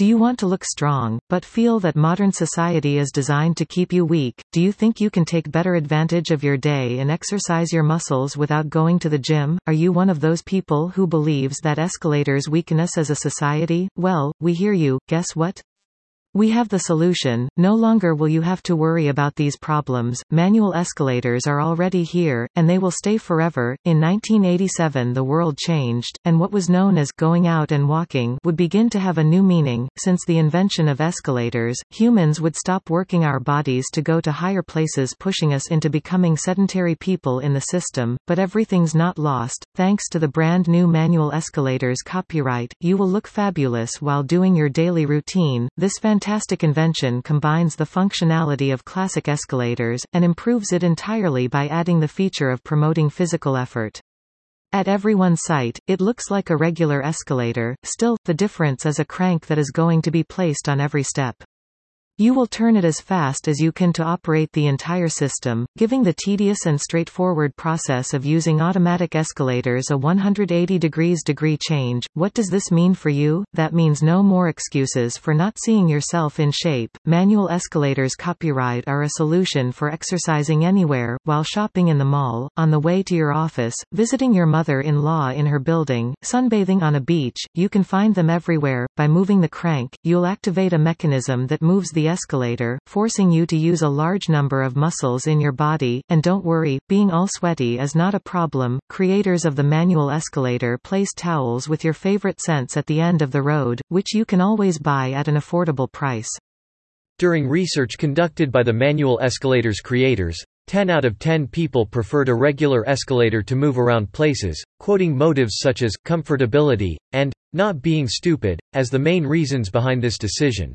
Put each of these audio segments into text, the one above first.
Do you want to look strong, but feel that modern society is designed to keep you weak? Do you think you can take better advantage of your day and exercise your muscles without going to the gym? Are you one of those people who believes that escalators weaken us as a society? Well, we hear you. Guess what? We have the solution, no longer will you have to worry about these problems, manual escalators are already here, and they will stay forever. In 1987 the world changed, and what was known as going out and walking would begin to have a new meaning. Since the invention of escalators, humans would stop working our bodies to go to higher places pushing us into becoming sedentary people in the system, but everything's not lost. Thanks to the brand new manual escalators copyright, you will look fabulous while doing your daily routine. This fantastic invention combines the functionality of classic escalators, and improves it entirely by adding the feature of promoting physical effort. At everyone's sight, it looks like a regular escalator, still, the difference is a crank that is going to be placed on every step. You will turn it as fast as you can to operate the entire system, giving the tedious and straightforward process of using automatic escalators a 180 degrees degree change. What does this mean for you? That means no more excuses for not seeing yourself in shape. Manual escalators copyright are a solution for exercising anywhere, while shopping in the mall, on the way to your office, visiting your mother-in-law in her building, sunbathing on a beach. You can find them everywhere. By moving the crank, you'll activate a mechanism that moves the escalator, forcing you to use a large number of muscles in your body, and don't worry, being all sweaty is not a problem. Creators of the manual escalator place towels with your favorite scents at the end of the road, which you can always buy at an affordable price. During research conducted by the manual escalators creators, 10 out of 10 people preferred a regular escalator to move around places, quoting motives such as comfortability and not being stupid as the main reasons behind this decision.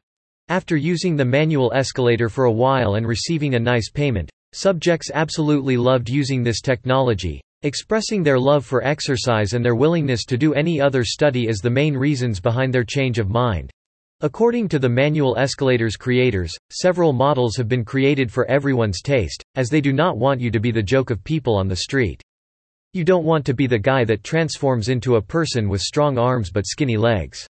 After using the manual escalator for a while and receiving a nice payment, subjects absolutely loved using this technology, expressing their love for exercise and their willingness to do any other study as the main reasons behind their change of mind. According to the manual escalators creators, several models have been created for everyone's taste, as they do not want you to be the joke of people on the street. You don't want to be the guy that transforms into a person with strong arms but skinny legs.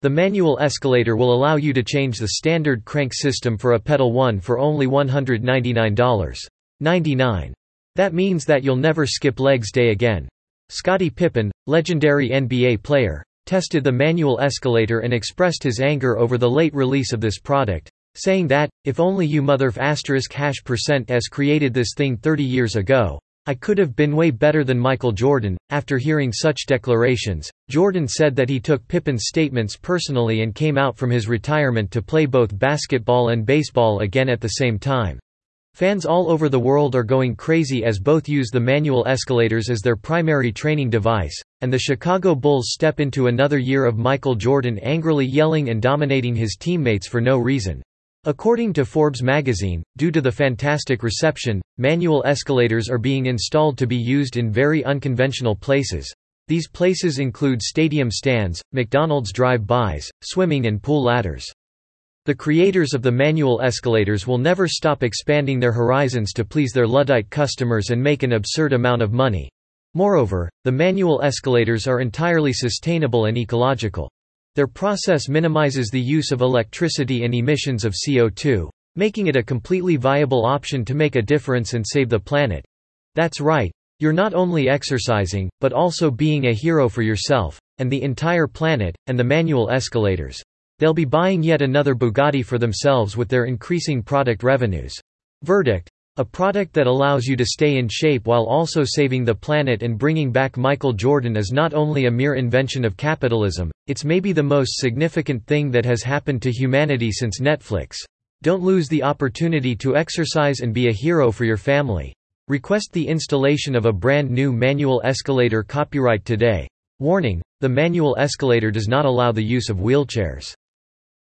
The manual escalator will allow you to change the standard crank system for a pedal one for only $199.99. That means that you'll never skip legs day again. Scottie Pippen, legendary NBA player, tested the manual escalator and expressed his anger over the late release of this product, saying that, if only you mother asterisk hash percent s created this thing 30 years ago, I could have been way better than Michael Jordan. After hearing such declarations, Jordan said that he took Pippen's statements personally and came out from his retirement to play both basketball and baseball again at the same time. Fans all over the world are going crazy as both use the manual escalators as their primary training device, and the Chicago Bulls step into another year of Michael Jordan angrily yelling and dominating his teammates for no reason. According to Forbes magazine, due to the fantastic reception, manual escalators are being installed to be used in very unconventional places. These places include stadium stands, McDonald's drive-bys, swimming and pool ladders. The creators of the manual escalators will never stop expanding their horizons to please their Luddite customers and make an absurd amount of money. Moreover, the manual escalators are entirely sustainable and ecological. Their process minimizes the use of electricity and emissions of CO2, making it a completely viable option to make a difference and save the planet. That's right, you're not only exercising, but also being a hero for yourself, and the entire planet, and the manual escalators. They'll be buying yet another Bugatti for themselves with their increasing product revenues. Verdict a product that allows you to stay in shape while also saving the planet and bringing back Michael Jordan is not only a mere invention of capitalism, it's maybe the most significant thing that has happened to humanity since Netflix. Don't lose the opportunity to exercise and be a hero for your family. Request the installation of a brand new manual escalator copyright today. Warning, the manual escalator does not allow the use of wheelchairs.